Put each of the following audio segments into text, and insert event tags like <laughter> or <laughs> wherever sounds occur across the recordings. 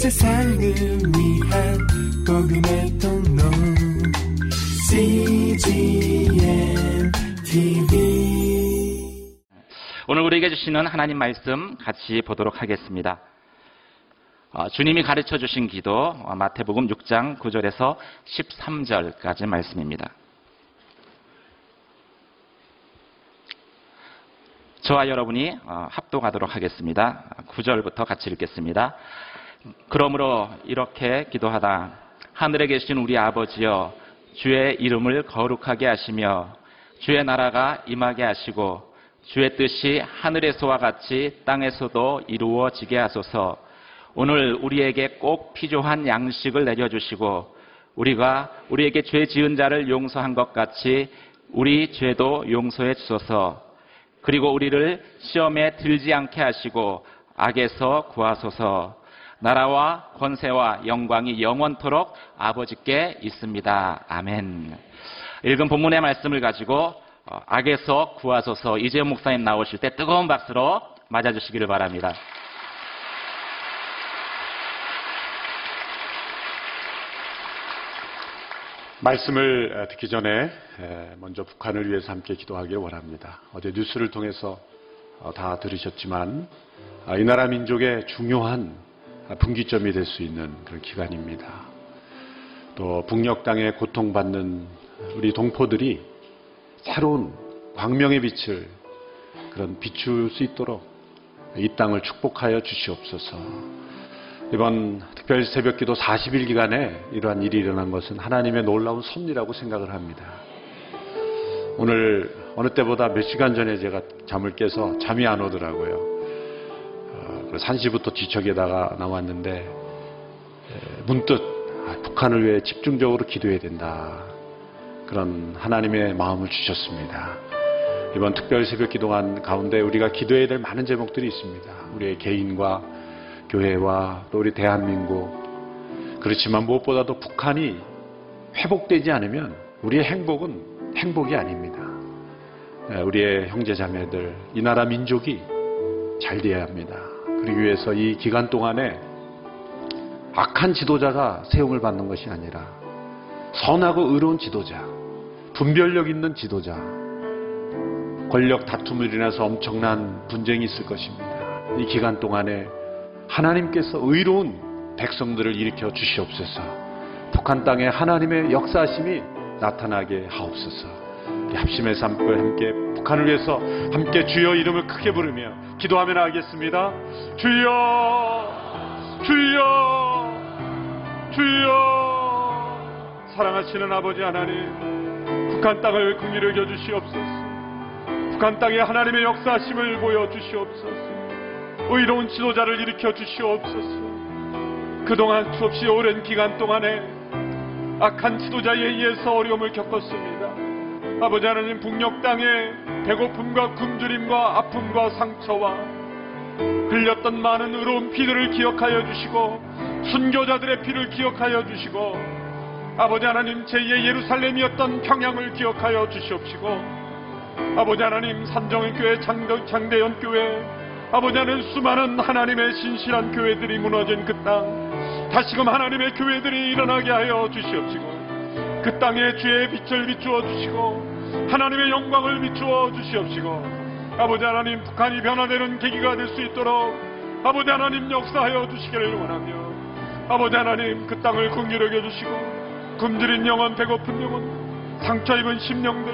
세상을 위한 복음의 통로 CGM TV 오늘 우리에게 주시는 하나님 말씀 같이 보도록 하겠습니다. 어, 주님이 가르쳐 주신 기도 어, 마태복음 6장 9절에서 13절까지 말씀입니다. 저와 여러분이 어, 합독하도록 하겠습니다. 9절부터 같이 읽겠습니다. 그러므로 이렇게 기도하다. 하늘에 계신 우리 아버지여, 주의 이름을 거룩하게 하시며, 주의 나라가 임하게 하시고, 주의 뜻이 하늘에서와 같이 땅에서도 이루어지게 하소서, 오늘 우리에게 꼭 필요한 양식을 내려주시고, 우리가 우리에게 죄 지은 자를 용서한 것 같이 우리 죄도 용서해 주소서, 그리고 우리를 시험에 들지 않게 하시고 악에서 구하소서. 나라와 권세와 영광이 영원토록 아버지께 있습니다. 아멘. 읽은 본문의 말씀을 가지고 어, 악에서 구하소서 이재용 목사님 나오실 때 뜨거운 박수로 맞아주시기를 바랍니다. 말씀을 듣기 전에 먼저 북한을 위해서 함께 기도하기를 원합니다. 어제 뉴스를 통해서 어, 다 들으셨지만 아, 이 나라 민족의 중요한 분기점이 될 수 있는 그런 기간입니다. 또 북녘 땅에 고통받는 우리 동포들이 새로운 광명의 빛을 그런 비출 수 있도록 이 땅을 축복하여 주시옵소서. 이번 특별 새벽 기도 40일 기간에 이러한 일이 일어난 것은 하나님의 놀라운 섭리라고 생각을 합니다. 오늘 어느 때보다 몇 시간 전에 제가 잠을 깨서 잠이 안 오더라고요. 어, 3시부터 뒤척에다가 나왔는데 문득 아, 북한을 위해 집중적으로 기도해야 된다. 그런 하나님의 마음을 주셨습니다. 이번 특별 새벽 기도한 가운데 우리가 기도해야 될 많은 제목들이 있습니다. 우리의 개인과 교회와 또 우리 대한민국 그렇지만 무엇보다도 북한이 회복되지 않으면 우리의 행복은 행복이 아닙니다. 네, 우리의 형제 자매들 이 나라 민족이 잘 되어야 합니다. 그러기 위해서 이 기간 동안에 악한 지도자가 세움을 받는 것이 아니라 선하고 의로운 지도자, 분별력 있는 지도자, 권력 다툼을 인해서 엄청난 분쟁이 있을 것입니다. 이 기간 동안에 하나님께서 의로운 백성들을 일으켜 주시옵소서. 북한 땅에 하나님의 역사심이 나타나게 하옵소서. 합심의 삶과 함께 북한을 위해서 함께 주여 이름을 크게 부르며 기도하며 나가겠습니다. 주여, 주여, 주여. 사랑하시는 아버지 하나님, 북한 땅을 긍휼히 여겨 주시옵소서. 북한 땅에 하나님의 역사심을 보여 주시옵소서. 의로운 지도자를 일으켜 주시옵소서. 그동안 수없이 오랜 기간 동안에 악한 지도자에 의해서 어려움을 겪었습니다. 아버지 하나님 북녘 땅에 배고픔과 굶주림과 아픔과 상처와 흘렸던 많은 의로운 피들을 기억하여 주시고 순교자들의 피를 기억하여 주시고 아버지 하나님 제2의 예루살렘이었던 평양을 기억하여 주시옵시고 아버지 하나님 산정교회 장대연 교회 아버지 하나님 수많은 하나님의 신실한 교회들이 무너진 그 땅, 다시금 하나님의 교회들이 일어나게 하여 주시옵시고, 그 땅에 주의 빛을 비추어 주시고, 하나님의 영광을 비추어 주시옵시고, 아버지 하나님 북한이 변화되는 계기가 될 수 있도록 아버지 하나님 역사하여 주시기를 원하며, 아버지 하나님 그 땅을 긍휼하게 주시고, 굶주린 영혼, 배고픈 영혼, 상처 입은 심령들,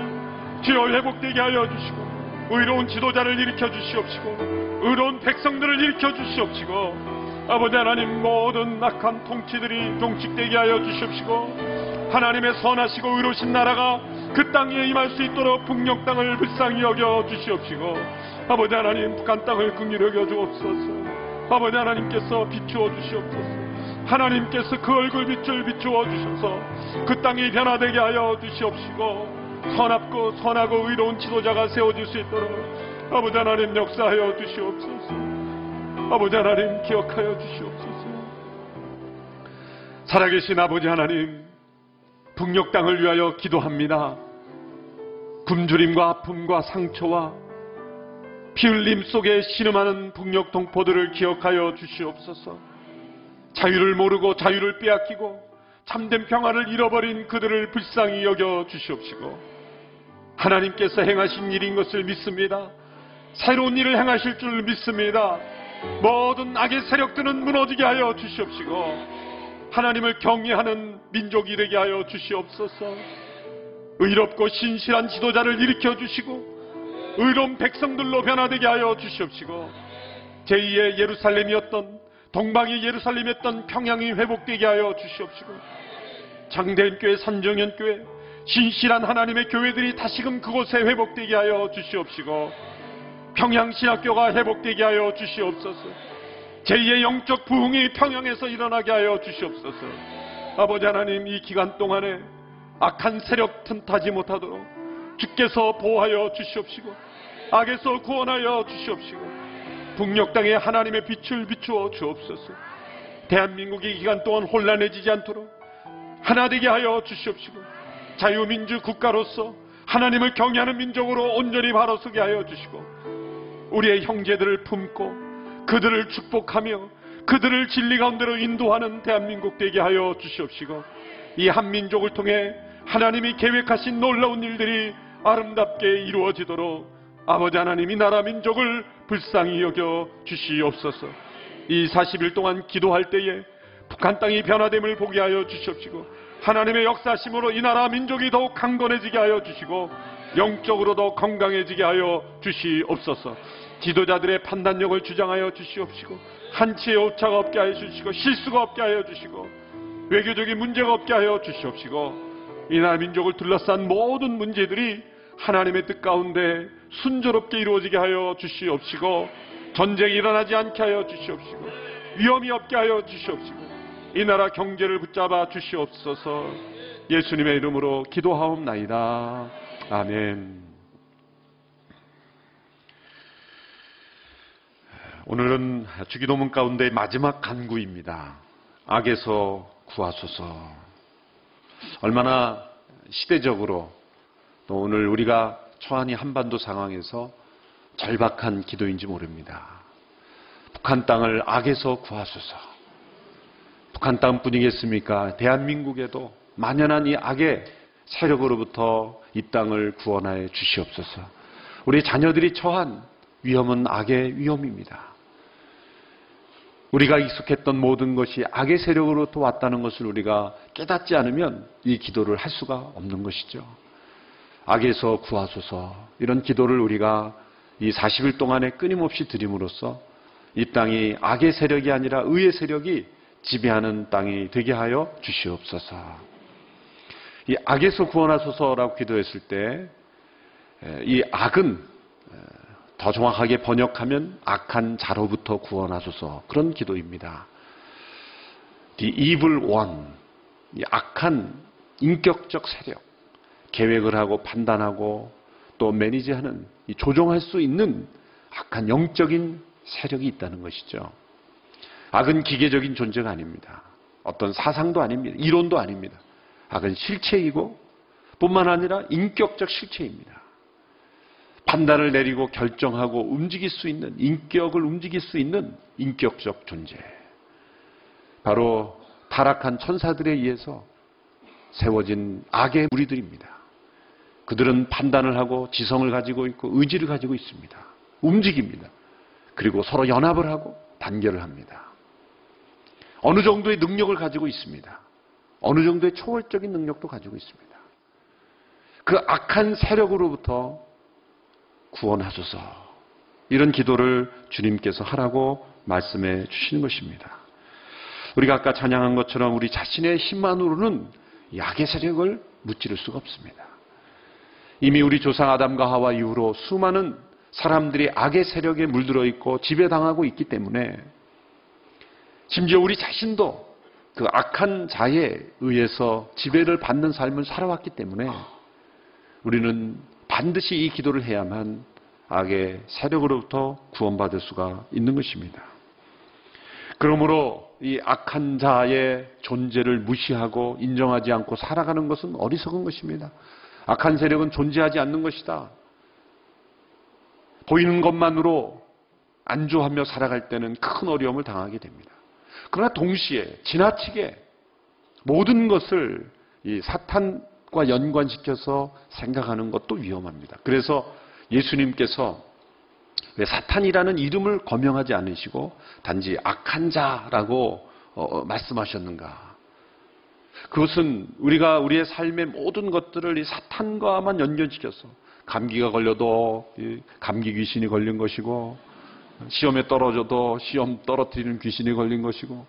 주여 회복되게 하여 주시고, 의로운 지도자를 일으켜 주시옵시고, 의로운 백성들을 일으켜 주시옵시고 아버지 하나님 모든 악한 통치들이 종식되게 하여 주시옵시고 하나님의 선하시고 의로우신 나라가 그 땅에 임할 수 있도록 북녘 땅을 불쌍히 여겨 주시옵시고 아버지 하나님 북한 땅을 긍휼히 여겨 주옵소서 아버지 하나님께서 비추어 주시옵소서 하나님께서 그 얼굴 빛을 비추어 주셔서 그 땅이 변화되게 하여 주시옵시고 선합고 선하고 의로운 지도자가 세워질 수 있도록 아버지 하나님 역사하여 주시옵소서. 아버지 하나님 기억하여 주시옵소서. 살아계신 아버지 하나님, 북녘 땅을 위하여 기도합니다. 굶주림과 아픔과 상처와 피 흘림 속에 신음하는 북녘 동포들을 기억하여 주시옵소서. 자유를 모르고 자유를 빼앗기고 참된 평화를 잃어버린 그들을 불쌍히 여겨 주시옵시고 하나님께서 행하신 일인 것을 믿습니다. 새로운 일을 행하실 줄 믿습니다. 모든 악의 세력들은 무너지게 하여 주시옵시고 하나님을 경외하는 민족이 되게 하여 주시옵소서. 의롭고 신실한 지도자를 일으켜 주시고 의로운 백성들로 변화되게 하여 주시옵시고 제2의 예루살렘이었던 동방의 예루살렘이었던 평양이 회복되게 하여 주시옵시고 장대인 교회, 산정현 교회, 신실한 하나님의 교회들이 다시금 그곳에 회복되게 하여 주시옵시고 평양신학교가 회복되게 하여 주시옵소서 제2의 영적 부흥이 평양에서 일어나게 하여 주시옵소서 아버지 하나님 이 기간 동안에 악한 세력 틈타지 못하도록 주께서 보호하여 주시옵시고 악에서 구원하여 주시옵시고 북녘 땅에 하나님의 빛을 비추어 주옵소서. 대한민국이 이 기간 동안 혼란해지지 않도록 하나 되게 하여 주시옵시고 자유민주 국가로서 하나님을 경외하는 민족으로 온전히 바로 서게 하여 주시고 우리의 형제들을 품고 그들을 축복하며 그들을 진리 가운데로 인도하는 대한민국 되게 하여 주시옵시고 이 한민족을 통해 하나님이 계획하신 놀라운 일들이 아름답게 이루어지도록 아버지 하나님 이 나라 민족을 불쌍히 여겨 주시옵소서. 이 40일 동안 기도할 때에 북한 땅이 변화됨을 보게 하여 주시옵시고 하나님의 역사심으로 이 나라 민족이 더욱 강건해지게 하여 주시고 영적으로도 건강해지게 하여 주시옵소서 지도자들의 판단력을 주장하여 주시옵시고 한치의 오차가 없게 하여 주시고 실수가 없게 하여 주시고 외교적인 문제가 없게 하여 주시옵시고 이 나라 민족을 둘러싼 모든 문제들이 하나님의 뜻 가운데 순조롭게 이루어지게 하여 주시옵시고 전쟁이 일어나지 않게 하여 주시옵시고 위험이 없게 하여 주시옵시고 이 나라 경제를 붙잡아 주시옵소서 예수님의 이름으로 기도하옵나이다. 아멘. 오늘은 주기도문 가운데 마지막 간구입니다. 악에서 구하소서. 얼마나 시대적으로 또 오늘 우리가 처한 이 한반도 상황에서 절박한 기도인지 모릅니다. 북한 땅을 악에서 구하소서. 북한 땅뿐이겠습니까? 대한민국에도 만연한 이 악의 세력으로부터 이 땅을 구원하여 주시옵소서. 우리 자녀들이 처한 위험은 악의 위험입니다. 우리가 익숙했던 모든 것이 악의 세력으로부터 왔다는 것을 우리가 깨닫지 않으면 이 기도를 할 수가 없는 것이죠. 악에서 구하소서 이런 기도를 우리가 이 40일 동안에 끊임없이 드림으로써 이 땅이 악의 세력이 아니라 의의 세력이 지배하는 땅이 되게 하여 주시옵소서. 이 악에서 구원하소서라고 기도했을 때 이 악은 더 정확하게 번역하면 악한 자로부터 구원하소서 그런 기도입니다. The evil one, 이 악한 인격적 세력, 계획을 하고 판단하고 또 매니지하는 조종할 수 있는 악한 영적인 세력이 있다는 것이죠. 악은 기계적인 존재가 아닙니다. 어떤 사상도 아닙니다. 이론도 아닙니다. 악은 실체이고 뿐만 아니라 인격적 실체입니다. 판단을 내리고 결정하고 움직일 수 있는 인격을 움직일 수 있는 인격적 존재. 바로 타락한 천사들에 의해서 세워진 악의 무리들입니다. 그들은 판단을 하고 지성을 가지고 있고 의지를 가지고 있습니다. 움직입니다. 그리고 서로 연합을 하고 단결을 합니다. 어느 정도의 능력을 가지고 있습니다. 어느 정도의 초월적인 능력도 가지고 있습니다. 그 악한 세력으로부터 구원하소서. 이런 기도를 주님께서 하라고 말씀해 주시는 것입니다. 우리가 아까 찬양한 것처럼 우리 자신의 힘만으로는 약의 세력을 무찌를 수가 없습니다. 이미 우리 조상 아담과 하와 이후로 수많은 사람들이 악의 세력에 물들어 있고 지배당하고 있기 때문에 심지어 우리 자신도 그 악한 자에 의해서 지배를 받는 삶을 살아왔기 때문에 우리는 반드시 이 기도를 해야만 악의 세력으로부터 구원받을 수가 있는 것입니다. 그러므로 이 악한 자의 존재를 무시하고 인정하지 않고 살아가는 것은 어리석은 것입니다. 악한 세력은 존재하지 않는 것이다. 보이는 것만으로 안주하며 살아갈 때는 큰 어려움을 당하게 됩니다. 그러나 동시에 지나치게 모든 것을 이 사탄 과 연관시켜서 생각하는 것도 위험합니다. 그래서 예수님께서 왜 사탄이라는 이름을 거명하지 않으시고 단지 악한 자라고 어, 말씀하셨는가? 그것은 우리가 우리의 삶의 모든 것들을 이 사탄과만 연결시켜서 감기가 걸려도 이 감기 귀신이 걸린 것이고 시험에 떨어져도 시험 떨어뜨리는 귀신이 걸린 것이고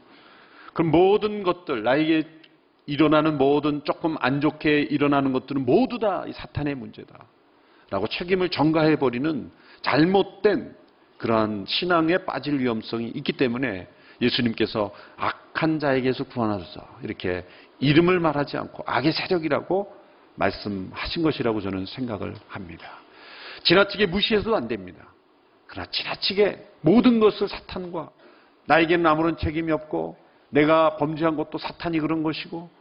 그럼 모든 것들 나에게 일어나는 모든 조금 안 좋게 일어나는 것들은 모두 다이 사탄의 문제다. 라고 책임을 전가해 버리는 잘못된 그러한 신앙에 빠질 위험성이 있기 때문에 예수님께서 악한 자에게서 구원하소서 이렇게 이름을 말하지 않고 악의 세력이라고 말씀하신 것이라고 저는 생각을 합니다. 지나치게 무시해서도 안 됩니다. 그러나 지나치게 모든 것을 사탄과 나에게는 아무런 책임이 없고 내가 범죄한 것도 사탄이 그런 것이고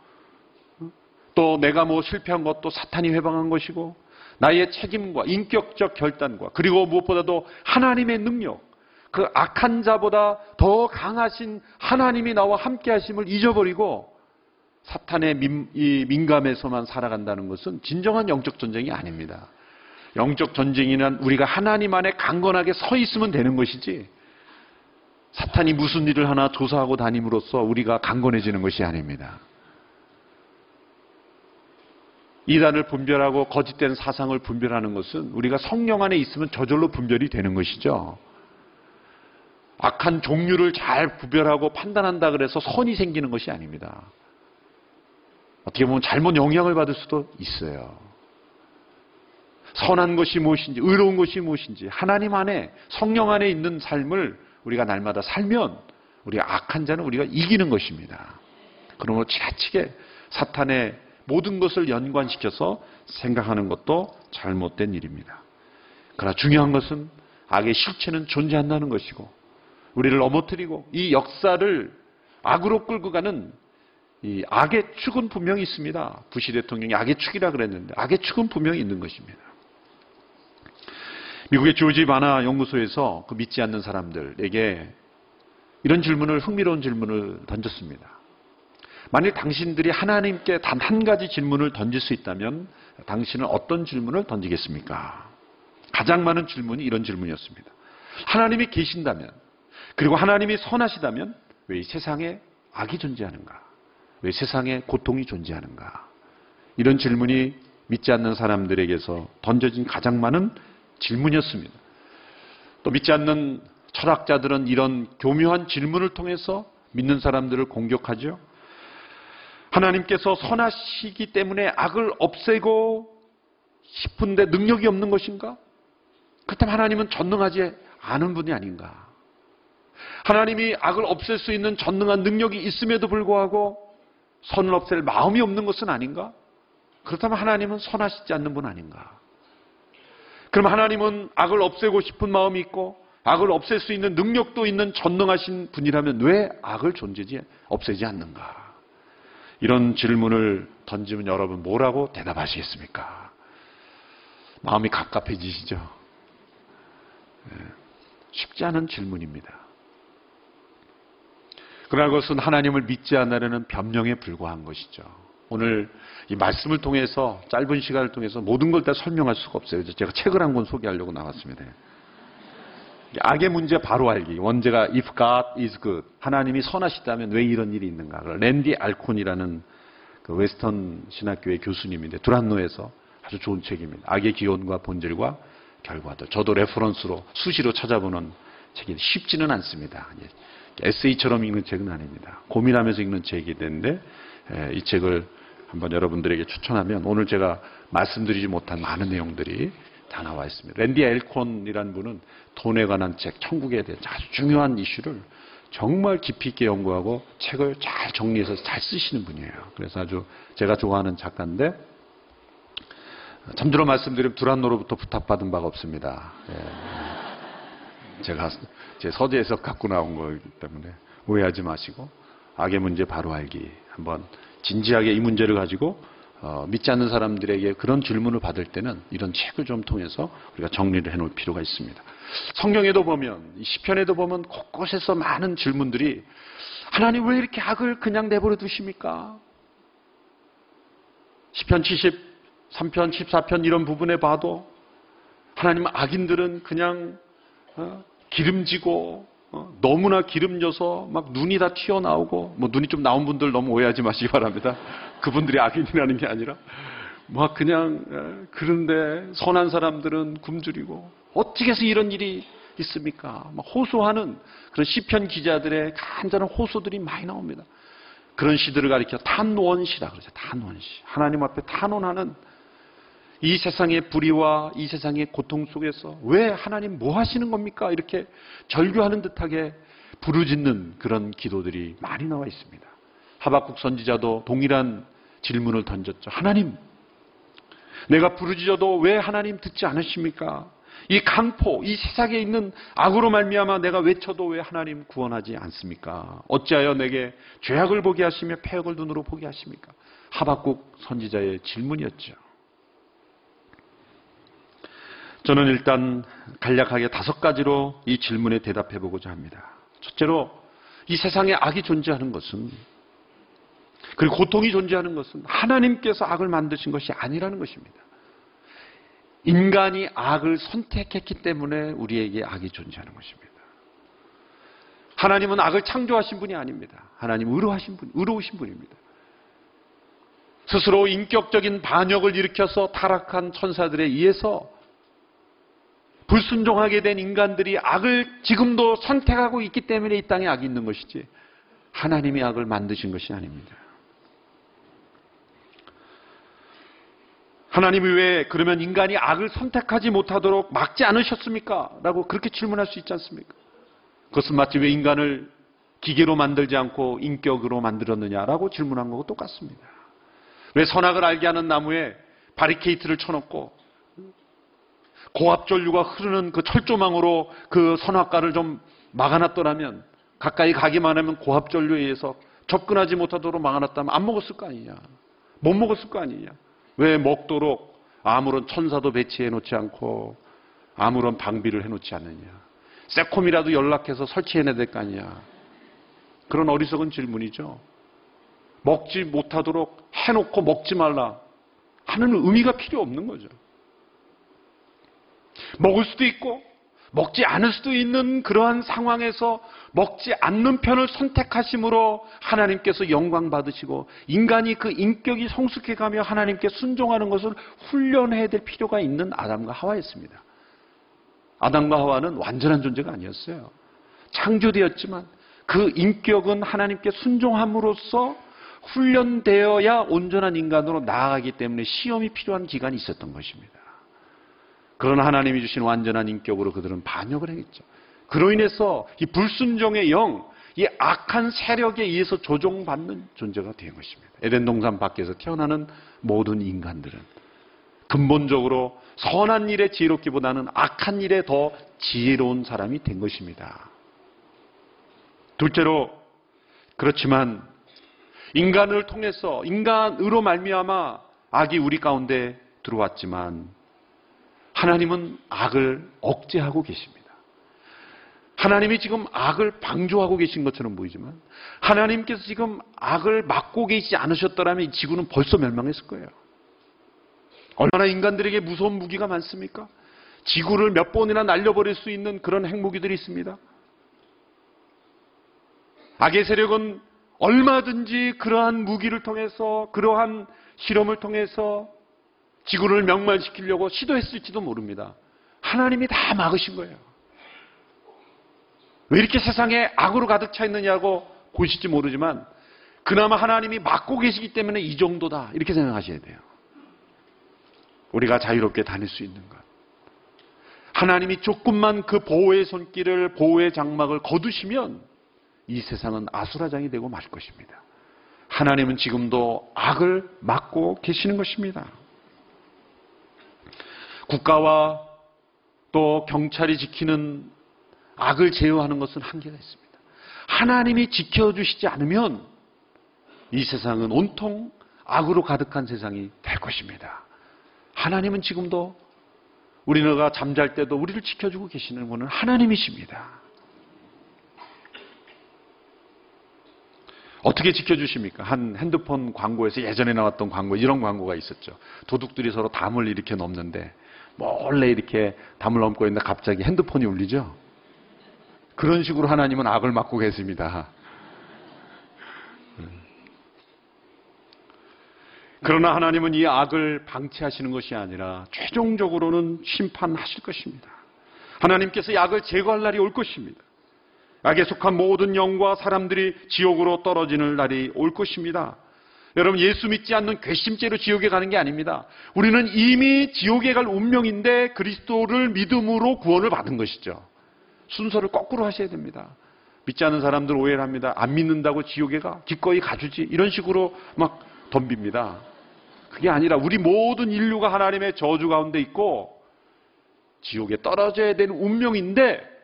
또 내가 뭐 실패한 것도 사탄이 회방한 것이고 나의 책임과 인격적 결단과 그리고 무엇보다도 하나님의 능력 그 악한 자보다 더 강하신 하나님이 나와 함께 하심을 잊어버리고 사탄의 민, 이 민감에서만 살아간다는 것은 진정한 영적 전쟁이 아닙니다. 영적 전쟁이란 우리가 하나님 안에 강건하게 서 있으면 되는 것이지 사탄이 무슨 일을 하나 조사하고 다님으로써 우리가 강건해지는 것이 아닙니다. 이단을 분별하고 거짓된 사상을 분별하는 것은 우리가 성령 안에 있으면 저절로 분별이 되는 것이죠. 악한 종류를 잘 구별하고 판단한다 그래서 선이 생기는 것이 아닙니다. 어떻게 보면 잘못 영향을 받을 수도 있어요. 선한 것이 무엇인지, 의로운 것이 무엇인지, 하나님 안에, 성령 안에 있는 삶을 우리가 날마다 살면, 우리 악한 자는 우리가 이기는 것입니다. 그러므로 지나치게 사탄의 모든 것을 연관시켜서 생각하는 것도 잘못된 일입니다. 그러나 중요한 것은 악의 실체는 존재한다는 것이고, 우리를 넘어뜨리고 이 역사를 악으로 끌고 가는 이 악의 축은 분명히 있습니다. 부시 대통령이 악의 축이라 그랬는데 악의 축은 분명히 있는 것입니다. 미국의 조지 바나 연구소에서 그 믿지 않는 사람들에게 이런 질문을 흥미로운 질문을 던졌습니다. 만일 당신들이 하나님께 단 한 가지 질문을 던질 수 있다면 당신은 어떤 질문을 던지겠습니까? 가장 많은 질문이 이런 질문이었습니다. 하나님이 계신다면 그리고 하나님이 선하시다면 왜 이 세상에 악이 존재하는가? 왜 세상에 고통이 존재하는가? 이런 질문이 믿지 않는 사람들에게서 던져진 가장 많은 질문이었습니다. 또 믿지 않는 철학자들은 이런 교묘한 질문을 통해서 믿는 사람들을 공격하죠. 하나님께서 선하시기 때문에 악을 없애고 싶은데 능력이 없는 것인가? 그렇다면 하나님은 전능하지 않은 분이 아닌가? 하나님이 악을 없앨 수 있는 전능한 능력이 있음에도 불구하고 선을 없앨 마음이 없는 것은 아닌가? 그렇다면 하나님은 선하시지 않는 분 아닌가? 그럼 하나님은 악을 없애고 싶은 마음이 있고 악을 없앨 수 있는 능력도 있는 전능하신 분이라면 왜 악을 존재지 없애지 않는가? 이런 질문을 던지면 여러분 뭐라고 대답하시겠습니까? 마음이 갑갑해지시죠? 네, 쉽지 않은 질문입니다. 그러나 그것은 하나님을 믿지 않으려는 변명에 불과한 것이죠. 오늘 이 말씀을 통해서 짧은 시간을 통해서 모든 걸 다 설명할 수가 없어요. 제가 책을 한 권 소개하려고 나왔습니다. 악의 문제 바로 알기. 원제가 if God is good. 하나님이 선하시다면 왜 이런 일이 있는가. 랜디 알콘이라는 그 웨스턴 신학교의 교수님인데 두란노에서 아주 좋은 책입니다. 악의 기원과 본질과 결과들. 저도 reference로 수시로 찾아보는 책이 쉽지는 않습니다. 에세이처럼 읽는 책은 아닙니다. 고민하면서 읽는 책이 되는데 이 책을 한번 여러분들에게 추천하면 오늘 제가 말씀드리지 못한 많은 내용들이 다 나와 있습니다. 랜디 엘콘이라는 분은 돈에 관한 책, 천국에 대한 아주 중요한 이슈를 정말 깊이 있게 연구하고 책을 잘 정리해서 잘 쓰시는 분이에요. 그래서 아주 제가 좋아하는 작가인데 참들어 말씀드리면 두란노로부터 부탁받은 바가 없습니다. 예. 제가 제 서재에서 갖고 나온 거기 때문에 오해하지 마시고 악의 문제 바로 알기 한번 진지하게 이 문제를 가지고 어, 믿지 않는 사람들에게 그런 질문을 받을 때는 이런 책을 좀 통해서 우리가 정리를 해놓을 필요가 있습니다. 성경에도 보면 시편에도 보면 곳곳에서 많은 질문들이 하나님 왜 이렇게 악을 그냥 내버려 두십니까? 10편 73편, 14편 이런 부분에 봐도 하나님 악인들은 그냥 어, 기름지고 어, 너무나 기름져서 막 눈이 다 튀어나오고 뭐 눈이 좀 나온 분들 너무 오해하지 마시기 바랍니다. 그분들이 악인이라는 게 아니라 막 그냥 에, 그런데 선한 사람들은 굶주리고 어떻게 해서 이런 일이 있습니까? 막 호소하는 그런 시편 기자들의 간절한 호소들이 많이 나옵니다. 그런 시들을 가리켜 탄원시라 그러죠. 탄원시. 하나님 앞에 탄원하는 이 세상의 불의와 이 세상의 고통 속에서 왜 하나님 뭐 하시는 겁니까? 이렇게 절규하는 듯하게 부르짖는 그런 기도들이 많이 나와 있습니다. 하박국 선지자도 동일한 질문을 던졌죠. 하나님, 내가 부르짖어도 왜 하나님 듣지 않으십니까? 이 강포, 이 세상에 있는 악으로 말미암아 내가 외쳐도 왜 하나님 구원하지 않습니까? 어찌하여 내게 죄악을 보게 하시며 폐역을 눈으로 보게 하십니까? 하박국 선지자의 질문이었죠. 저는 일단 간략하게 다섯 가지로 이 질문에 대답해 보고자 합니다. 첫째로 이 세상에 악이 존재하는 것은 그리고 고통이 존재하는 것은 하나님께서 악을 만드신 것이 아니라는 것입니다. 인간이 악을 선택했기 때문에 우리에게 악이 존재하는 것입니다. 하나님은 악을 창조하신 분이 아닙니다. 하나님 의로하신 분, 의로우신 분입니다. 스스로 인격적인 반역을 일으켜서 타락한 천사들에 의해서 불순종하게 된 인간들이 악을 지금도 선택하고 있기 때문에 이 땅에 악이 있는 것이지 하나님이 악을 만드신 것이 아닙니다. 하나님이 왜 그러면 인간이 악을 선택하지 못하도록 막지 않으셨습니까? 라고 그렇게 질문할 수 있지 않습니까? 그것은 마치 왜 인간을 기계로 만들지 않고 인격으로 만들었느냐라고 질문한 거고 똑같습니다. 왜 선악을 알게 하는 나무에 바리케이트를 쳐놓고 고압 전류가 흐르는 그 철조망으로 그 선악과를 좀 막아놨더라면 가까이 가기만 하면 고압 전류에 의해서 접근하지 못하도록 막아놨다면 안 먹었을 거 아니냐. 못 먹었을 거 아니냐. 왜 먹도록 아무런 천사도 배치해 놓지 않고 아무런 방비를 해 놓지 않느냐. 세콤이라도 연락해서 설치해내야 될 거 아니냐. 그런 어리석은 질문이죠. 먹지 못하도록 해놓고 먹지 말라 하는 의미가 필요 없는 거죠. 먹을 수도 있고 먹지 않을 수도 있는 그러한 상황에서 먹지 않는 편을 선택하심으로 하나님께서 영광 받으시고 인간이 그 인격이 성숙해 가며 하나님께 순종하는 것을 훈련해야 될 필요가 있는 아담과 하와였습니다. 아담과 하와는 완전한 존재가 아니었어요. 창조되었지만 그 인격은 하나님께 순종함으로써 훈련되어야 온전한 인간으로 나아가기 때문에 시험이 필요한 기간이 있었던 것입니다. 그러나 하나님이 주신 완전한 인격으로 그들은 반역을 행했죠. 그로 인해서 이 불순종의 영, 이 악한 세력에 의해서 조종받는 존재가 된 것입니다. 에덴 동산 밖에서 태어나는 모든 인간들은 근본적으로 선한 일에 지혜롭기보다는 악한 일에 더 지혜로운 사람이 된 것입니다. 둘째로 그렇지만 인간을 통해서 인간으로 말미암아 악이 우리 가운데 들어왔지만 하나님은 악을 억제하고 계십니다. 하나님이 지금 악을 방조하고 계신 것처럼 보이지만 하나님께서 지금 악을 막고 계시지 않으셨더라면 이 지구는 벌써 멸망했을 거예요. 얼마나 인간들에게 무서운 무기가 많습니까? 지구를 몇 번이나 날려버릴 수 있는 그런 핵무기들이 있습니다. 악의 세력은 얼마든지 그러한 무기를 통해서 그러한 실험을 통해서 지구를 명만시키려고 시도했을지도 모릅니다. 하나님이 다 막으신 거예요. 왜 이렇게 세상에 악으로 가득 차 있느냐고 보실지 모르지만 그나마 하나님이 막고 계시기 때문에 이 정도다 이렇게 생각하셔야 돼요. 우리가 자유롭게 다닐 수 있는 것. 하나님이 조금만 그 보호의 손길을 보호의 장막을 거두시면 이 세상은 아수라장이 되고 말 것입니다. 하나님은 지금도 악을 막고 계시는 것입니다. 국가와 또 경찰이 지키는 악을 제어하는 것은 한계가 있습니다. 하나님이 지켜주시지 않으면 이 세상은 온통 악으로 가득한 세상이 될 것입니다. 하나님은 지금도 우리가 잠잘 때도 우리를 지켜주고 계시는 분은 하나님이십니다. 어떻게 지켜주십니까? 한 핸드폰 광고에서 예전에 나왔던 광고, 이런 광고가 있었죠. 도둑들이 서로 담을 이렇게 넘는데, 몰래 이렇게 담을 넘고 있는데 갑자기 핸드폰이 울리죠? 그런 식으로 하나님은 악을 막고 계십니다. 음. 그러나 하나님은 이 악을 방치하시는 것이 아니라 최종적으로는 심판하실 것입니다. 하나님께서 이 악을 제거할 날이 올 것입니다. 악에 속한 모든 영과 사람들이 지옥으로 떨어지는 날이 올 것입니다. 여러분 예수 믿지 않는 괘씸죄로 지옥에 가는 게 아닙니다. 우리는 이미 지옥에 갈 운명인데 그리스도를 믿음으로 구원을 받은 것이죠. 순서를 거꾸로 하셔야 됩니다. 믿지 않는 사람들 오해를 합니다. 안 믿는다고 지옥에 가? 기꺼이 가주지. 이런 식으로 막 덤빕니다. 그게 아니라 우리 모든 인류가 하나님의 저주 가운데 있고 지옥에 떨어져야 되는 운명인데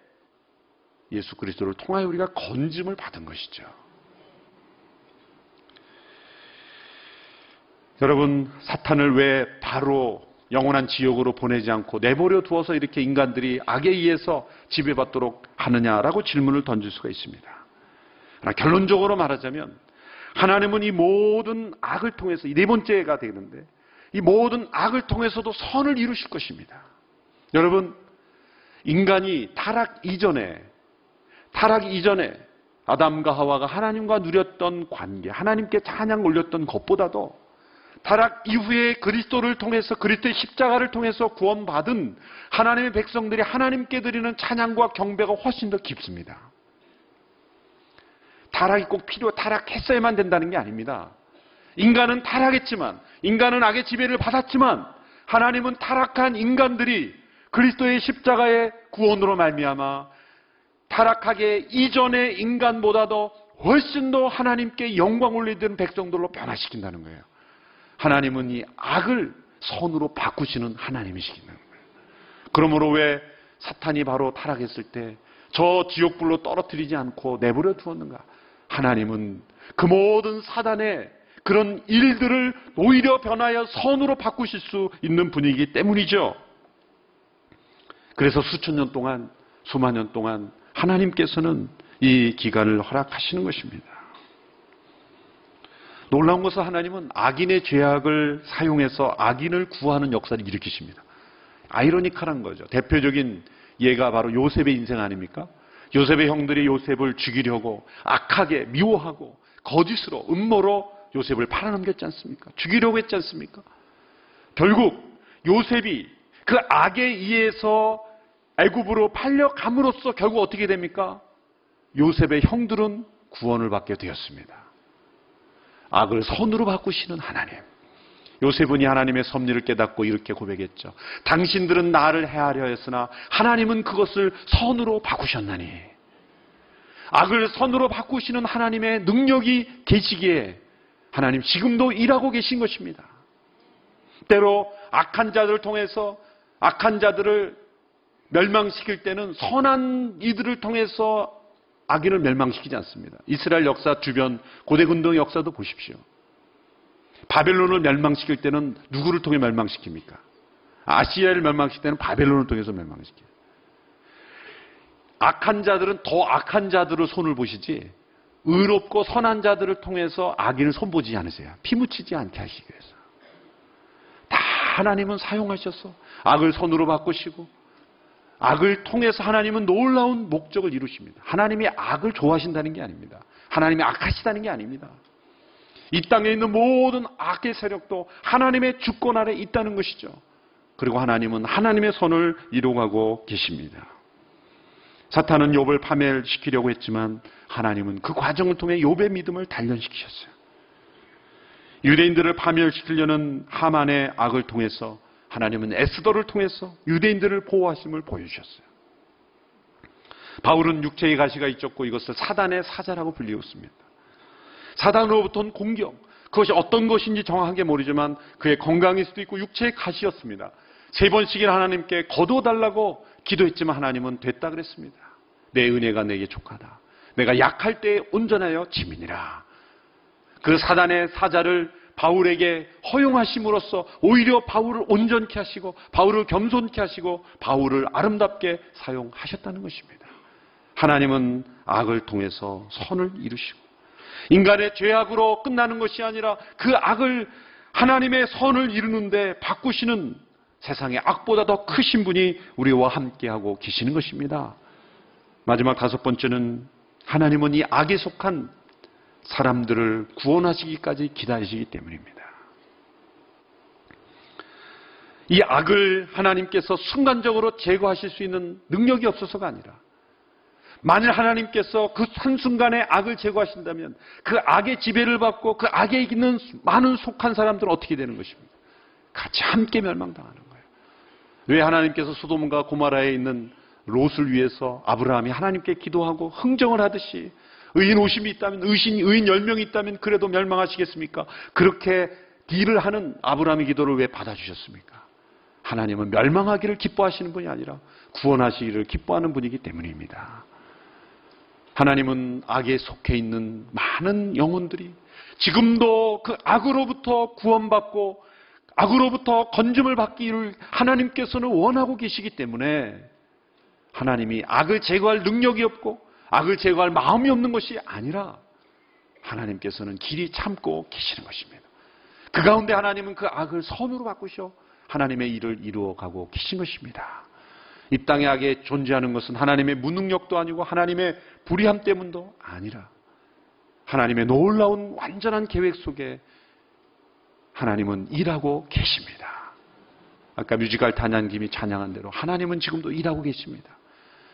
예수 그리스도를 통하여 우리가 건짐을 받은 것이죠. 여러분, 사탄을 왜 바로 영원한 지옥으로 보내지 않고 내버려 두어서 이렇게 인간들이 악에 의해서 지배받도록 하느냐라고 질문을 던질 수가 있습니다. 그러나 결론적으로 말하자면 하나님은 이 모든 악을 통해서 이 네 번째가 되는데 이 모든 악을 통해서도 선을 이루실 것입니다. 여러분, 인간이 타락 이전에 타락 이전에 아담과 하와가 하나님과 누렸던 관계, 하나님께 찬양 올렸던 것보다도 타락 이후에 그리스도를 통해서 그리스도의 십자가를 통해서 구원받은 하나님의 백성들이 하나님께 드리는 찬양과 경배가 훨씬 더 깊습니다. 타락이 꼭 필요, 타락했어야만 된다는 게 아닙니다. 인간은 타락했지만, 인간은 악의 지배를 받았지만, 하나님은 타락한 인간들이 그리스도의 십자가의 구원으로 말미암아 타락하게 이전의 인간보다도 훨씬 더 하나님께 영광 올리던 백성들로 변화시킨다는 거예요. 하나님은 이 악을 선으로 바꾸시는 하나님이시기는 거예요. 그러므로 왜 사탄이 바로 타락했을 때 저 지옥불로 떨어뜨리지 않고 내버려 두었는가? 하나님은 그 모든 사단의 그런 일들을 오히려 변하여 선으로 바꾸실 수 있는 분이기 때문이죠. 그래서 수천 년 동안, 수만 년 동안 하나님께서는 이 기간을 허락하시는 것입니다. 놀라운 것은 하나님은 악인의 죄악을 사용해서 악인을 구하는 역사를 일으키십니다. 아이러니컬한 거죠. 대표적인 예가 바로 요셉의 인생 아닙니까? 요셉의 형들이 요셉을 죽이려고 악하게 미워하고 거짓으로 음모로 요셉을 팔아넘겼지 않습니까? 죽이려고 했지 않습니까? 결국 요셉이 그 악에 의해서 애굽으로 팔려감으로써 결국 어떻게 됩니까? 요셉의 형들은 구원을 받게 되었습니다. 악을 선으로 바꾸시는 하나님. 요셉은 이 하나님의 섭리를 깨닫고 이렇게 고백했죠. 당신들은 나를 해하려 했으나 하나님은 그것을 선으로 바꾸셨나니. 악을 선으로 바꾸시는 하나님의 능력이 계시기에 하나님 지금도 일하고 계신 것입니다. 때로 악한 자들을 통해서 악한 자들을 멸망시킬 때는 선한 이들을 통해서 악인을 멸망시키지 않습니다. 이스라엘 역사 주변 고대 군동 역사도 보십시오. 바벨론을 멸망시킬 때는 누구를 통해 멸망시킵니까? 아시아를 멸망시킬 때는 바벨론을 통해서 멸망시켜요. 악한 자들은 더 악한 자들을 손을 보시지 의롭고 선한 자들을 통해서 악인을 손보지 않으세요. 피 묻히지 않게 하시기 위해서. 다 하나님은 사용하셔서 악을 손으로 바꾸시고 악을 통해서 하나님은 놀라운 목적을 이루십니다. 하나님이 악을 좋아하신다는 게 아닙니다. 하나님이 악하시다는 게 아닙니다. 이 땅에 있는 모든 악의 세력도 하나님의 주권 아래 있다는 것이죠. 그리고 하나님은 하나님의 선을 이루어가고 계십니다. 사탄은 욥을 파멸시키려고 했지만 하나님은 그 과정을 통해 욥의 믿음을 단련시키셨어요. 유대인들을 파멸시키려는 하만의 악을 통해서 하나님은 에스더를 통해서 유대인들을 보호하심을 보여주셨어요. 바울은 육체의 가시가 있었고 이것을 사단의 사자라고 불리고 있습니다. 사단으로부터는 공격, 그것이 어떤 것인지 정확하게 모르지만 그의 건강일 수도 있고 육체의 가시였습니다. 세 번씩이나 하나님께 거두어 달라고 기도했지만 하나님은 됐다 그랬습니다. 내 은혜가 내게 족하다. 내가 약할 때 온전하여 지민이라. 그 사단의 사자를 바울에게 허용하심으로써 오히려 바울을 온전케 하시고 바울을 겸손케 하시고 바울을 아름답게 사용하셨다는 것입니다. 하나님은 악을 통해서 선을 이루시고 인간의 죄악으로 끝나는 것이 아니라 그 악을 하나님의 선을 이루는데 바꾸시는 세상의 악보다 더 크신 분이 우리와 함께하고 계시는 것입니다. 마지막 다섯 번째는 하나님은 이 악에 속한 사람들을 구원하시기까지 기다리시기 때문입니다. 이 악을 하나님께서 순간적으로 제거하실 수 있는 능력이 없어서가 아니라 만일 하나님께서 그 한순간에 악을 제거하신다면 그 악의 지배를 받고 그 악에 있는 많은 속한 사람들은 어떻게 되는 것입니까? 같이 함께 멸망당하는 거예요. 왜 하나님께서 소돔과 고마라에 있는 롯을 위해서 아브라함이 하나님께 기도하고 흥정을 하듯이 의인 50이 있다면 의신 의인 10명이 있다면 그래도 멸망하시겠습니까? 그렇게 딜을 하는 아브라함의 기도를 왜 받아주셨습니까? 하나님은 멸망하기를 기뻐하시는 분이 아니라 구원하시기를 기뻐하는 분이기 때문입니다. 하나님은 악에 속해 있는 많은 영혼들이 지금도 그 악으로부터 구원받고 악으로부터 건짐을 받기를 하나님께서는 원하고 계시기 때문에 하나님이 악을 제거할 능력이 없고 악을 제거할 마음이 없는 것이 아니라 하나님께서는 길이 참고 계시는 것입니다. 그 가운데 하나님은 그 악을 선으로 바꾸셔 하나님의 일을 이루어가고 계신 것입니다. 이 땅의 악에 존재하는 것은 하나님의 무능력도 아니고 하나님의 불의함 때문도 아니라 하나님의 놀라운 완전한 계획 속에 하나님은 일하고 계십니다. 아까 뮤지컬 단양김이 찬양한 대로 하나님은 지금도 일하고 계십니다.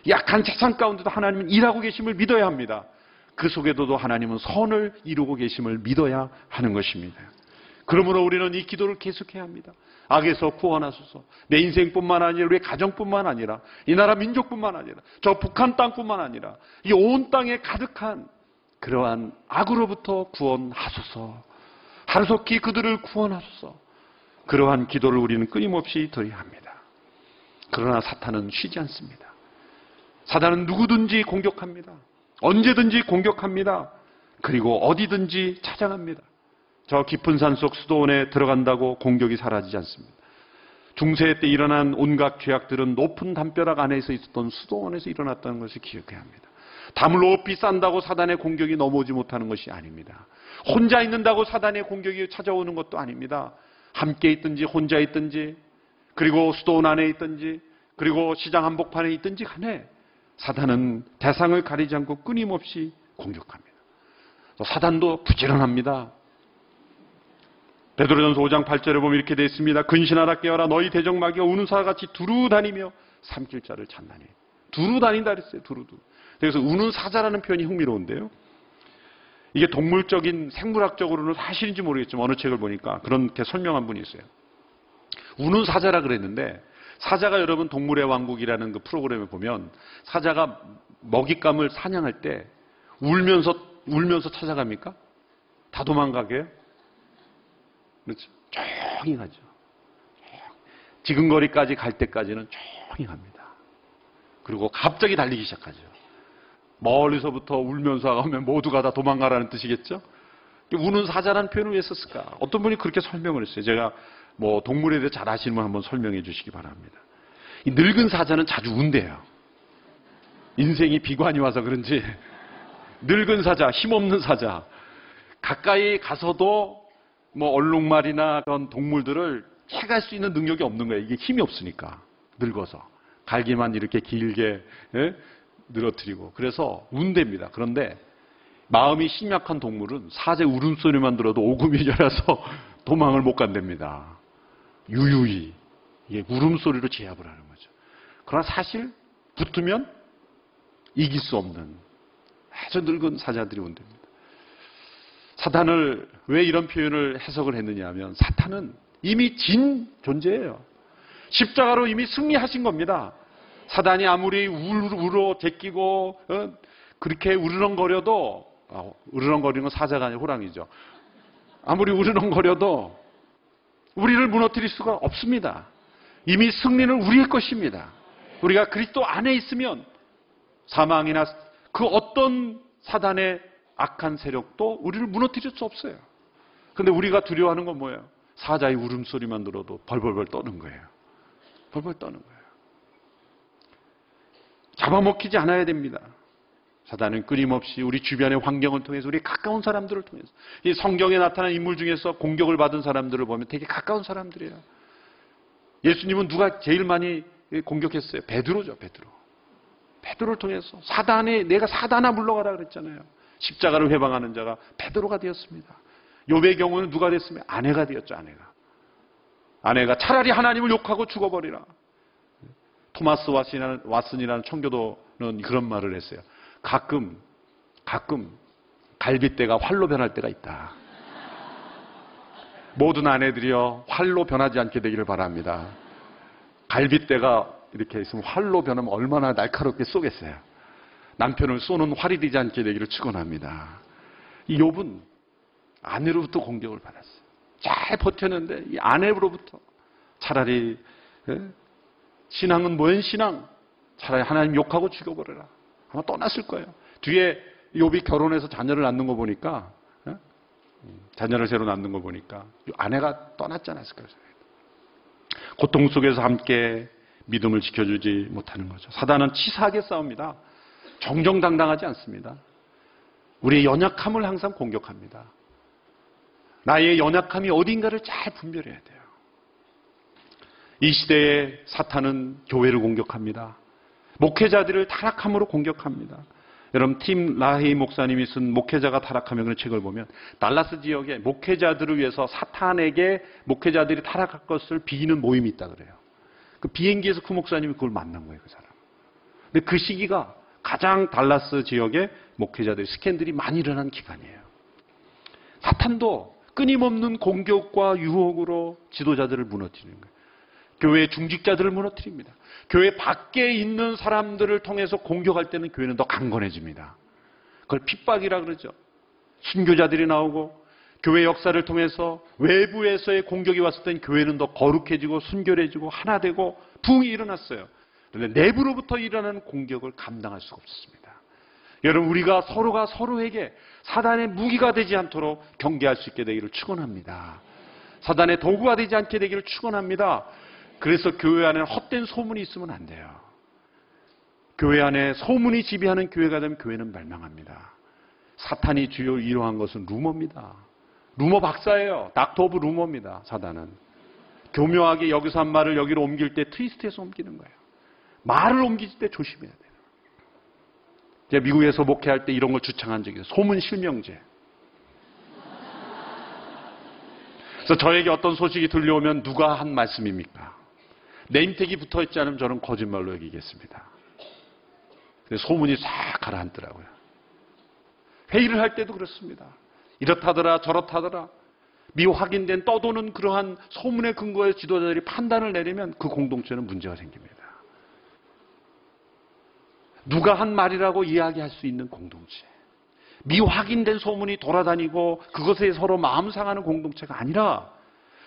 약한 세상 가운데도 하나님은 일하고 계심을 믿어야 합니다. 그 속에도 하나님은 선을 이루고 계심을 믿어야 하는 것입니다. 그러므로 우리는 이 기도를 계속해야 합니다. 악에서 구원하소서. 내 인생뿐만 아니라 우리 가정뿐만 아니라 이 나라 민족뿐만 아니라 저 북한 땅뿐만 아니라 이 온 땅에 가득한 그러한 악으로부터 구원하소서. 하루속히 그들을 구원하소서. 그러한 기도를 우리는 끊임없이 드려야 합니다. 그러나 사탄은 쉬지 않습니다. 사단은 누구든지 공격합니다. 언제든지 공격합니다. 그리고 어디든지 찾아갑니다. 저 깊은 산 속 수도원에 들어간다고 공격이 사라지지 않습니다. 중세 때 일어난 온갖 죄악들은 높은 담벼락 안에서 있었던 수도원에서 일어났다는 것을 기억해야 합니다. 담을 높이 싼다고 사단의 공격이 넘어오지 못하는 것이 아닙니다. 혼자 있는다고 사단의 공격이 찾아오는 것도 아닙니다. 함께 있든지 혼자 있든지 그리고 수도원 안에 있든지 그리고 시장 한복판에 있든지 간에 사단은 대상을 가리지 않고 끊임없이 공격합니다. 사단도 부지런합니다. 베드로전서 5장 8절에 보면 이렇게 되어 있습니다. 근신하라 깨어라 너희 대적마귀가 우는 사같이 두루 다니며 삼킬 자를 찾나니. 두루 다닌다 그랬어요. 두루두. 그래서 우는 사자라는 표현이 흥미로운데요. 이게 동물적인 생물학적으로는 사실인지 모르겠지만 어느 책을 보니까 그렇게 설명한 분이 있어요. 우는 사자라 그랬는데 사자가 여러분 동물의 왕국이라는 그 프로그램에 보면 사자가 먹잇감을 사냥할 때 울면서 울면서 찾아갑니까? 다 도망가게? 그렇죠. 조용히 가죠. 지근거리까지 갈 때까지는 조용히 갑니다. 그리고 갑자기 달리기 시작하죠. 멀리서부터 울면서 가면 모두가 다 도망가라는 뜻이겠죠? 우는 사자라는 표현을 왜 썼을까? 어떤 분이 그렇게 설명을 했어요. 제가 뭐 동물에 대해 잘 아시는 분 한번 설명해 주시기 바랍니다. 이 늙은 사자는 자주 운대요. 인생이 비관이 와서 그런지 <laughs> 늙은 사자, 힘없는 사자 가까이 가서도 뭐 얼룩말이나 그런 동물들을 해갈 수 있는 능력이 없는 거예요. 이게 힘이 없으니까 늙어서 갈기만 이렇게 길게 예? 늘어뜨리고 그래서 운대입니다. 그런데 마음이 심약한 동물은 사제 울음소리만 들어도 오금이 <laughs> 절라서 도망을 못 간답니다. 유유히 이게 울음소리로 제압을 하는 거죠. 그러나 사실 붙으면 이길 수 없는 아주 늙은 사자들이 온답니다. 사탄을 왜 이런 표현을 해석을 했느냐 하면 사탄은 이미 진 존재예요. 십자가로 이미 승리하신 겁니다. 사단이 아무리 울어 제끼고 어, 그렇게 우르렁거려도 아, 우르렁거리는 건 사자가 아니라 호랑이죠. 아무리 우르렁거려도 우리를 무너뜨릴 수가 없습니다. 이미 승리는 우리의 것입니다. 우리가 그리스도 안에 있으면 사망이나 그 어떤 사단의 악한 세력도 우리를 무너뜨릴 수 없어요. 근데 우리가 두려워하는 건 뭐예요? 사자의 울음소리만 들어도 벌벌벌 떠는 거예요. 벌벌 떠는 거예요. 잡아먹히지 않아야 됩니다. 사단은 끊임없이 우리 주변의 환경을 통해서 우리 가까운 사람들을 통해서 이 성경에 나타난 인물 중에서 공격을 받은 사람들을 보면 되게 가까운 사람들이에요. 예수님은 누가 제일 많이 공격했어요? 베드로죠, 베드로. 베드로를 통해서 사단에 내가 사단아 물러가라 그랬잖아요. 십자가를 회방하는 자가 베드로가 되었습니다. 요배 경우는 누가 됐으면 아내가 되었죠, 아내가. 아내가 차라리 하나님을 욕하고 죽어버리라. 토마스 왓슨이라는, 왓슨이라는 청교도는 그런 말을 했어요. 가끔, 가끔 갈빗대가 활로 변할 때가 있다. 모든 아내들이여 활로 변하지 않게 되기를 바랍니다. 갈빗대가 이렇게 있으면 활로 변하면 얼마나 날카롭게 쏘겠어요. 남편을 쏘는 활이 되지 않게 되기를 축원합니다. 이 욥은 아내로부터 공격을 받았어요. 잘 버텼는데 이 아내로부터 차라리 예? 신앙은 뭐연 신앙? 차라리 하나님 욕하고 죽여버려라. 아마 떠났을 거예요. 뒤에 욥이 결혼해서 자녀를 낳는 거 보니까 예? 자녀를 새로 낳는 거 보니까 아내가 떠났지 않았을까요? 고통 속에서 함께 믿음을 지켜주지 못하는 거죠. 사단은 치사하게 싸웁니다. 정정당당하지 않습니다. 우리의 연약함을 항상 공격합니다. 나의 연약함이 어딘가를 잘 분별해야 돼요. 이 시대에 사탄은 교회를 공격합니다. 목회자들을 타락함으로 공격합니다. 여러분 팀 라헤이 목사님이 쓴 목회자가 타락하면 그런 책을 보면 달라스 지역에 목회자들을 위해서 사탄에게 목회자들이 타락할 것을 비는 모임이 있다 그래요. 그 비행기에서 그 목사님이 그걸 만난 거예요, 그 사람. 근데 그 시기가 가장 달라스 지역에 목회자들 스캔들이 많이 일어난 기간이에요. 사탄도 끊임없는 공격과 유혹으로 지도자들을 무너뜨리는 거예요. 교회 중직자들을 무너뜨립니다. 교회 밖에 있는 사람들을 통해서 공격할 때는 교회는 더 강건해집니다. 그걸 핍박이라 그러죠. 순교자들이 나오고 교회 역사를 통해서 외부에서의 공격이 왔을 땐 교회는 더 거룩해지고 순결해지고 하나 되고 부흥이 일어났어요. 그런데 내부로부터 일어나는 공격을 감당할 수가 없었습니다. 여러분 우리가 서로가 서로에게 사단의 무기가 되지 않도록 경계할 수 있게 되기를 축원합니다. 사단의 도구가 되지 않게 되기를 축원합니다. 그래서 교회 안에 헛된 소문이 있으면 안 돼요. 교회 안에 소문이 지배하는 교회가 되면 교회는 멸망합니다. 사탄이 주로 이용한 것은 루머입니다. 루머 박사예요. doctor of rumor입니다. 사단은. 교묘하게 여기서 한 말을 여기로 옮길 때 트위스트해서 옮기는 거예요. 말을 옮길 때 조심해야 돼요. 제가 미국에서 목회할 때 이런 걸 주창한 적이 있어요. 소문 실명제. 그래서 저에게 어떤 소식이 들려오면 누가 한 말씀입니까? 네임택이 붙어 있지 않으면 저는 거짓말로 여기겠습니다. 소문이 싹 가라앉더라고요. 회의를 할 때도 그렇습니다. 이렇다더라 저렇다더라 미확인된 떠도는 그러한 소문의 근거에 지도자들이 판단을 내리면 그 공동체는 문제가 생깁니다. 누가 한 말이라고 이야기할 수 있는 공동체. 미확인된 소문이 돌아다니고 그것에 서로 마음 상하는 공동체가 아니라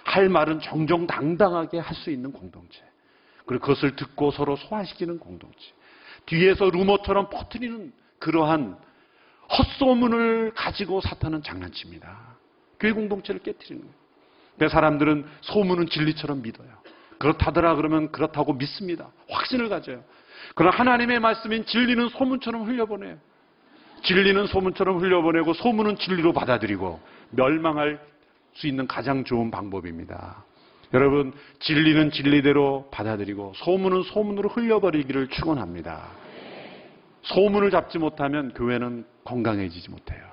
할 말은 정정당당하게 할 수 있는 공동체. 그리고 그것을 듣고 서로 소화시키는 공동체. 뒤에서 루머처럼 퍼뜨리는 그러한 헛소문을 가지고 사탄은 장난칩니다. 교회 공동체를 깨뜨리는 거예요. 그 사람들은 소문은 진리처럼 믿어요. 그렇다더라 그러면 그렇다고 믿습니다. 확신을 가져요. 그러나 하나님의 말씀인 진리는 소문처럼 흘려보내요. 진리는 소문처럼 흘려보내고 소문은 진리로 받아들이고 멸망할 수 있는 가장 좋은 방법입니다. 여러분 진리는 진리대로 받아들이고 소문은 소문으로 흘려버리기를 축원합니다. 소문을 잡지 못하면 교회는 건강해지지 못해요.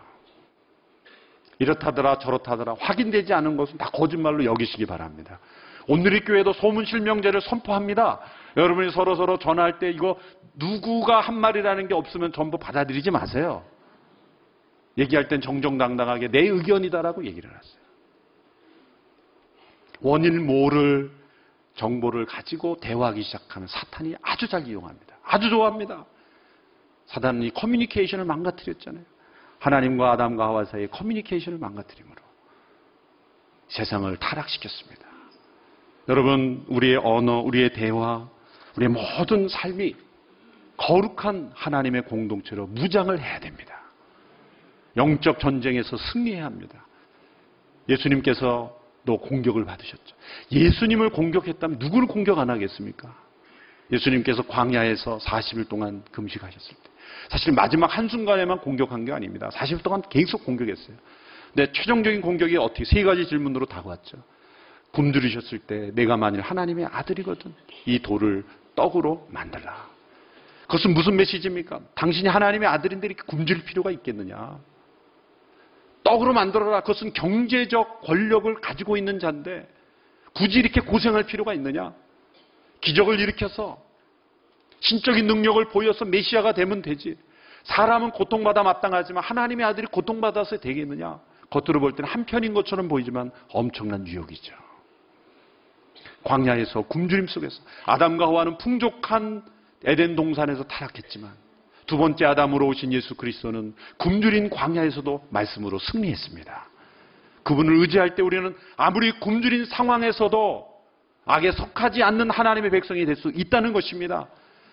이렇다더라 저렇다더라 확인되지 않은 것은 다 거짓말로 여기시기 바랍니다. 오늘의 교회도 소문 실명제를 선포합니다. 여러분이 서로 서로 전화할 때 이거 누구가 한 말이라는 게 없으면 전부 받아들이지 마세요. 얘기할 땐 정정당당하게 내 의견이다라고 얘기를 하세요. 원인 모를 정보를 가지고 대화하기 시작하면 사탄이 아주 잘 이용합니다. 아주 좋아합니다. 사단은 이 커뮤니케이션을 망가뜨렸잖아요. 하나님과 아담과 하와 사이의 커뮤니케이션을 망가뜨림으로 세상을 타락시켰습니다. 여러분, 우리의 언어, 우리의 대화, 우리의 모든 삶이 거룩한 하나님의 공동체로 무장을 해야 됩니다. 영적 전쟁에서 승리해야 합니다. 예수님께서 또 공격을 받으셨죠. 예수님을 공격했다면 누구를 공격 안 하겠습니까? 예수님께서 광야에서 40일 동안 금식하셨을 때 사실 마지막 한순간에만 공격한 게 아닙니다. 40일 동안 계속 공격했어요. 근데 최종적인 공격이 어떻게 세 가지 질문으로 다가왔죠. 굶주리셨을 때 내가 만일 하나님의 아들이거든 이 돌을 떡으로 만들라. 그것은 무슨 메시지입니까? 당신이 하나님의 아들인데 이렇게 굶주릴 필요가 있겠느냐? 떡으로 만들어라. 그것은 경제적 권력을 가지고 있는 자인데 굳이 이렇게 고생할 필요가 있느냐? 기적을 일으켜서 신적인 능력을 보여서 메시아가 되면 되지. 사람은 고통받아 마땅하지만 하나님의 아들이 고통받아서 되겠느냐? 겉으로 볼 때는 한편인 것처럼 보이지만 엄청난 유혹이죠. 광야에서 굶주림 속에서 아담과 하와는 풍족한 에덴 동산에서 타락했지만 두 번째 아담으로 오신 예수 그리스도는 굶주린 광야에서도 말씀으로 승리했습니다. 그분을 의지할 때 우리는 아무리 굶주린 상황에서도 악에 속하지 않는 하나님의 백성이 될 수 있다는 것입니다.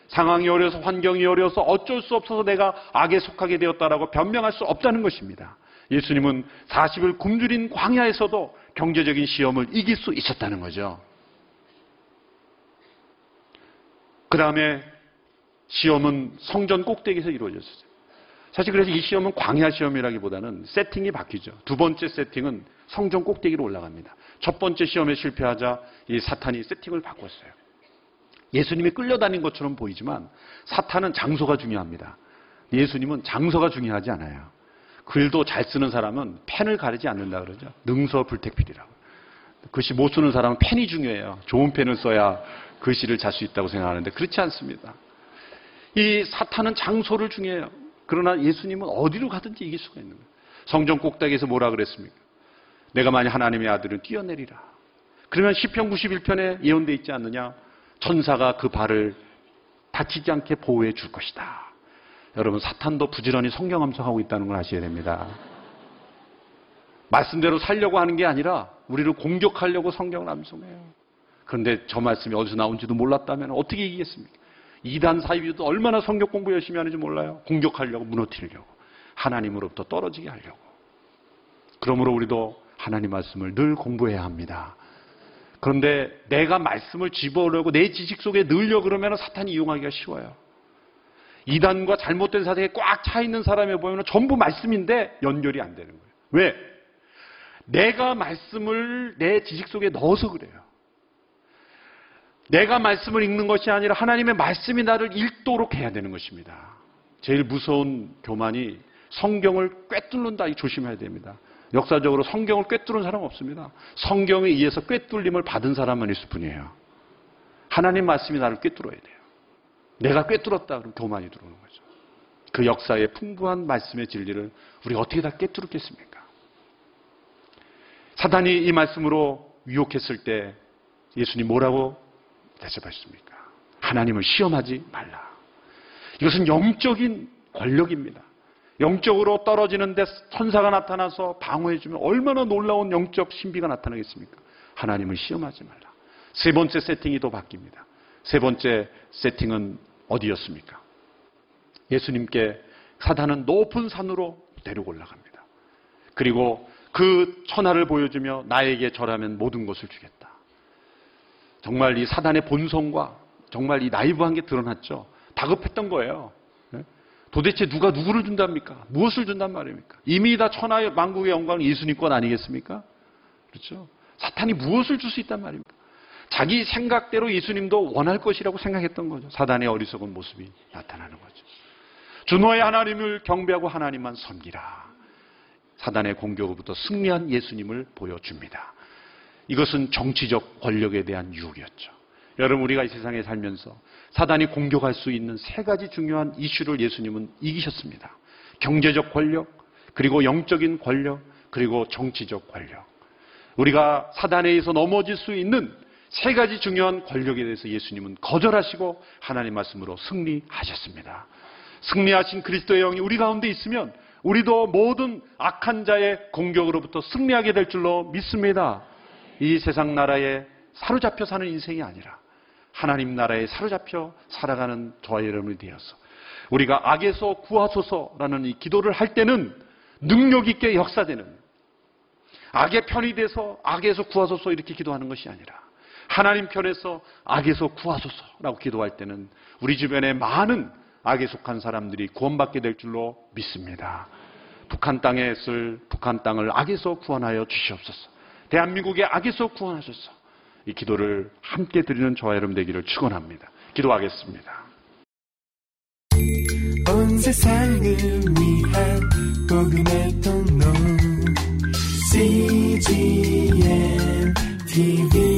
상황이 어려서 환경이 어려서 어쩔 수 없어서 내가 악에 속하게 되었다라고 변명할 수 없다는 것입니다. 예수님은 40을 굶주린 광야에서도 경제적인 시험을 이길 수 있었다는 거죠. 그 다음에 시험은 성전 꼭대기에서 이루어졌어요. 사실 그래서 이 시험은 광야 시험이라기보다는 세팅이 바뀌죠. 두 번째 세팅은 성전 꼭대기로 올라갑니다. 첫 번째 시험에 실패하자 이 사탄이 세팅을 바꿨어요. 예수님이 끌려다닌 것처럼 보이지만 사탄은 장소가 중요합니다. 예수님은 장소가 중요하지 않아요. 글도 잘 쓰는 사람은 펜을 가리지 않는다 그러죠. 능서불택필이라고. 글씨 못 쓰는 사람은 펜이 중요해요. 좋은 펜을 써야 글씨를 잘 수 있다고 생각하는데 그렇지 않습니다. 이 사탄은 장소를 중요해요. 그러나 예수님은 어디로 가든지 이길 수가 있는 거예요. 성전 꼭대기에서 뭐라 그랬습니까? 내가 만약 하나님의 아들은 뛰어내리라. 그러면 시편 91편에 예언되어 있지 않느냐? 천사가 그 발을 다치지 않게 보호해 줄 것이다. 여러분 사탄도 부지런히 성경 암송하고 있다는 걸 아셔야 됩니다. 말씀대로 살려고 하는 게 아니라 우리를 공격하려고 성경을 암송해요. 그런데 저 말씀이 어디서 나온지도 몰랐다면 어떻게 이기겠습니까? 이단 사이비도 얼마나 성경 공부 열심히 하는지 몰라요. 공격하려고 무너뜨리려고 하나님으로부터 떨어지게 하려고. 그러므로 우리도 하나님 말씀을 늘 공부해야 합니다. 그런데 내가 말씀을 집어오려고 내 지식 속에 넣으려 그러면 사탄이 이용하기가 쉬워요. 이단과 잘못된 사상에 꽉 차 있는 사람에 보면 전부 말씀인데 연결이 안 되는 거예요. 왜? 내가 말씀을 내 지식 속에 넣어서 그래요. 내가 말씀을 읽는 것이 아니라 하나님의 말씀이 나를 읽도록 해야 되는 것입니다. 제일 무서운 교만이 성경을 꿰뚫는다. 이 조심해야 됩니다. 역사적으로 성경을 꿰뚫은 사람 없습니다. 성경에 의해서 꿰뚫림을 받은 사람만 있을 뿐이에요. 하나님 말씀이 나를 꿰뚫어야 돼요. 내가 꿰뚫었다 그러면 교만이 들어오는 거죠. 그 역사의 풍부한 말씀의 진리를 우리가 어떻게 다 꿰뚫었겠습니까? 사단이 이 말씀으로 유혹했을 때 예수님 뭐라고 대접하셨습니까? 하나님을 시험하지 말라. 이것은 영적인 권력입니다. 영적으로 떨어지는데 천사가 나타나서 방어해주면 얼마나 놀라운 영적 신비가 나타나겠습니까? 하나님을 시험하지 말라. 세 번째 세팅이 또 바뀝니다. 세 번째 세팅은 어디였습니까? 예수님께 사단은 높은 산으로 데리고 올라갑니다. 그리고 그 천하를 보여주며 나에게 절하면 모든 것을 주겠다. 정말 이 사단의 본성과 정말 이 나이브한 게 드러났죠. 다급했던 거예요. 네? 도대체 누가 누구를 준답니까? 무엇을 준단 말입니까? 이미 다 천하의 만국의 영광은 예수님 것 아니겠습니까? 그렇죠? 사탄이 무엇을 줄 수 있단 말입니까? 자기 생각대로 예수님도 원할 것이라고 생각했던 거죠. 사단의 어리석은 모습이 나타나는 거죠. 주노의 하나님을 경배하고 하나님만 섬기라. 사단의 공격으로부터 승리한 예수님을 보여줍니다. 이것은 정치적 권력에 대한 유혹이었죠. 여러분 우리가 이 세상에 살면서 사단이 공격할 수 있는 세 가지 중요한 이슈를 예수님은 이기셨습니다. 경제적 권력, 그리고 영적인 권력, 그리고 정치적 권력. 우리가 사단에 의해서 넘어질 수 있는 세 가지 중요한 권력에 대해서 예수님은 거절하시고 하나님 말씀으로 승리하셨습니다. 승리하신 그리스도의 영이 우리 가운데 있으면 우리도 모든 악한 자의 공격으로부터 승리하게 될 줄로 믿습니다. 이 세상 나라에 사로잡혀 사는 인생이 아니라 하나님 나라에 사로잡혀 살아가는 저와 여러분이 되어서 우리가 악에서 구하소서라는 이 기도를 할 때는 능력 있게 역사되는 악의 편이 돼서 악에서 구하소서 이렇게 기도하는 것이 아니라 하나님 편에서 악에서 구하소서라고 기도할 때는 우리 주변에 많은 악에 속한 사람들이 구원받게 될 줄로 믿습니다. 북한 땅에 있을 북한 땅을 악에서 구원하여 주시옵소서. 대한민국의 악에서 구원하소서. 이 기도를 함께 드리는 저와 여러분 되기를 축원합니다. 기도하겠습니다. 온 세상을 위한 복음의 통로 CGM TV